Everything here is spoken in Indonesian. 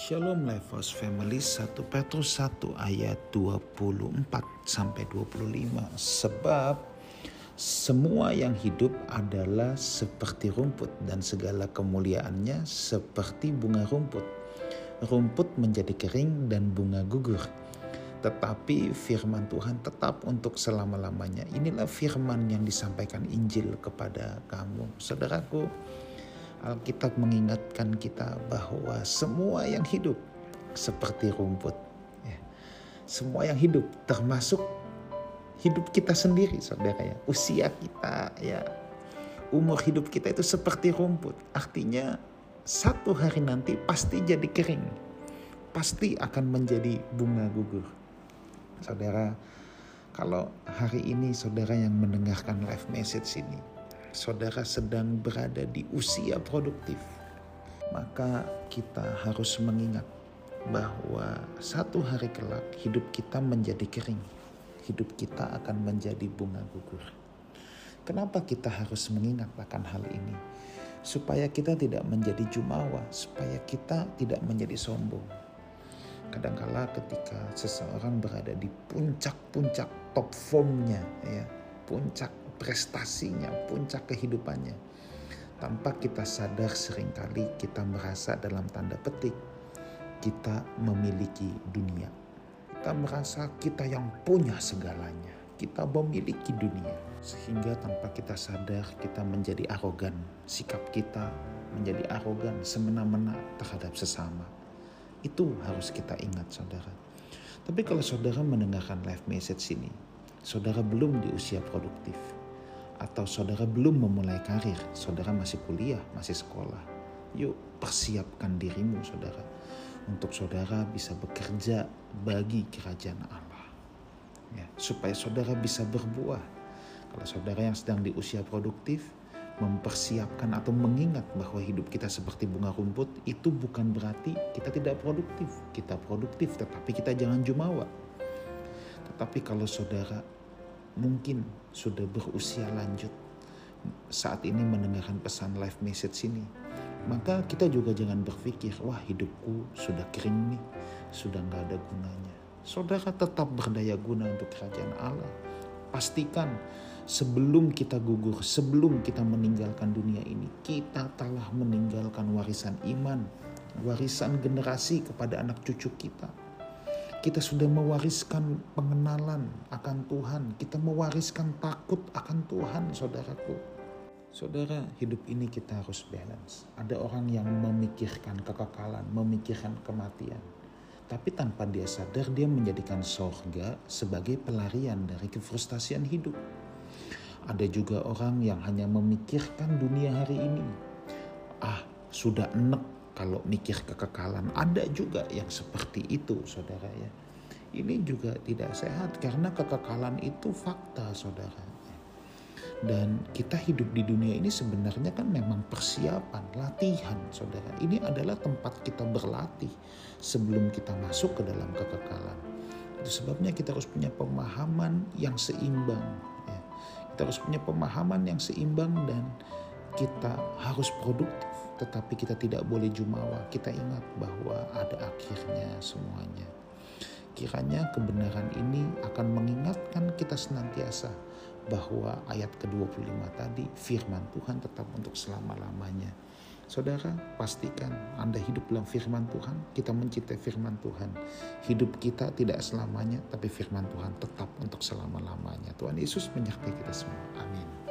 Shalom Lifehouse Family 1 Petrus 1 ayat 24 sampai 25 sebab semua yang hidup adalah seperti rumput dan segala kemuliaannya seperti bunga rumput. Rumput menjadi kering dan bunga gugur. Tetapi firman Tuhan tetap untuk selama-lamanya. Inilah firman yang disampaikan Injil kepada kamu. Saudaraku, Alkitab mengingatkan kita bahwa semua yang hidup seperti rumput. Ya. Semua yang hidup termasuk hidup kita sendiri saudara ya. Usia kita ya. Umur hidup kita itu seperti rumput. Artinya satu hari nanti pasti jadi kering. Pasti akan menjadi bunga gugur. Saudara, kalau hari ini saudara yang mendengarkan live message ini, saudara sedang berada di usia produktif, maka kita harus mengingat bahwa satu hari kelak hidup kita menjadi kering. Hidup kita akan menjadi bunga gugur. Kenapa kita harus mengingat akan hal ini? Supaya kita tidak menjadi jumawa, supaya kita tidak menjadi sombong. Kadangkala ketika seseorang berada di puncak-puncak top formnya, ya, puncak prestasinya, puncak kehidupannya. Tanpa kita sadar sering kali kita merasa dalam tanda petik kita memiliki dunia. Kita merasa kita yang punya segalanya. Kita memiliki dunia. Sehingga tanpa kita sadar kita menjadi arogan. Sikap kita menjadi arogan semena-mena terhadap sesama. Itu harus kita ingat saudara. Tapi kalau saudara mendengarkan live message ini, saudara belum di usia produktif atau saudara belum memulai karir, saudara masih kuliah, masih sekolah. Yuk persiapkan dirimu saudara untuk saudara bisa bekerja bagi kerajaan Allah. Ya, supaya saudara bisa berbuah. Kalau saudara yang sedang di usia produktif, mempersiapkan atau mengingat bahwa hidup kita seperti bunga rumput itu bukan berarti kita tidak produktif. Kita produktif tetapi kita jangan jumawa. Tetapi kalau saudara mungkin sudah berusia lanjut saat ini mendengarkan pesan live message ini, maka kita juga jangan berpikir, wah hidupku sudah kering nih, sudah nggak ada gunanya. Saudara tetap berdaya guna untuk kerajaan Allah. Pastikan sebelum kita gugur, sebelum kita meninggalkan dunia ini, kita telah meninggalkan warisan iman, warisan generasi kepada anak cucu kita kita sudah mewariskan pengenalan akan Tuhan. Kita mewariskan takut akan Tuhan, saudaraku. Saudara, hidup ini kita harus balance. Ada orang yang memikirkan kekekalan, memikirkan kematian. Tapi tanpa dia sadar, dia menjadikan sorga sebagai pelarian dari kefrustasian hidup. Ada juga orang yang hanya memikirkan dunia hari ini. Ah, sudah enek kalau mikir kekekalan. Ada juga yang seperti itu, saudara ya. Ini juga tidak sehat karena kekekalan itu fakta, saudara. Dan kita hidup di dunia ini sebenarnya kan memang persiapan, latihan, saudara. Ini adalah tempat kita berlatih sebelum kita masuk ke dalam kekekalan. Itu sebabnya kita harus punya pemahaman yang seimbang. Ya. Kita harus punya pemahaman yang seimbang dan kita harus produktif tetapi kita tidak boleh jumawa. Kita ingat bahwa ada akhirnya semuanya. Kiranya kebenaran ini akan mengingatkan kita senantiasa bahwa ayat ke-25 tadi firman Tuhan tetap untuk selama-lamanya. Saudara, pastikan Anda hidup dalam firman Tuhan, kita mencintai firman Tuhan. Hidup kita tidak selamanya, tapi firman Tuhan tetap untuk selama-lamanya. Tuhan Yesus menyertai kita semua. Amin.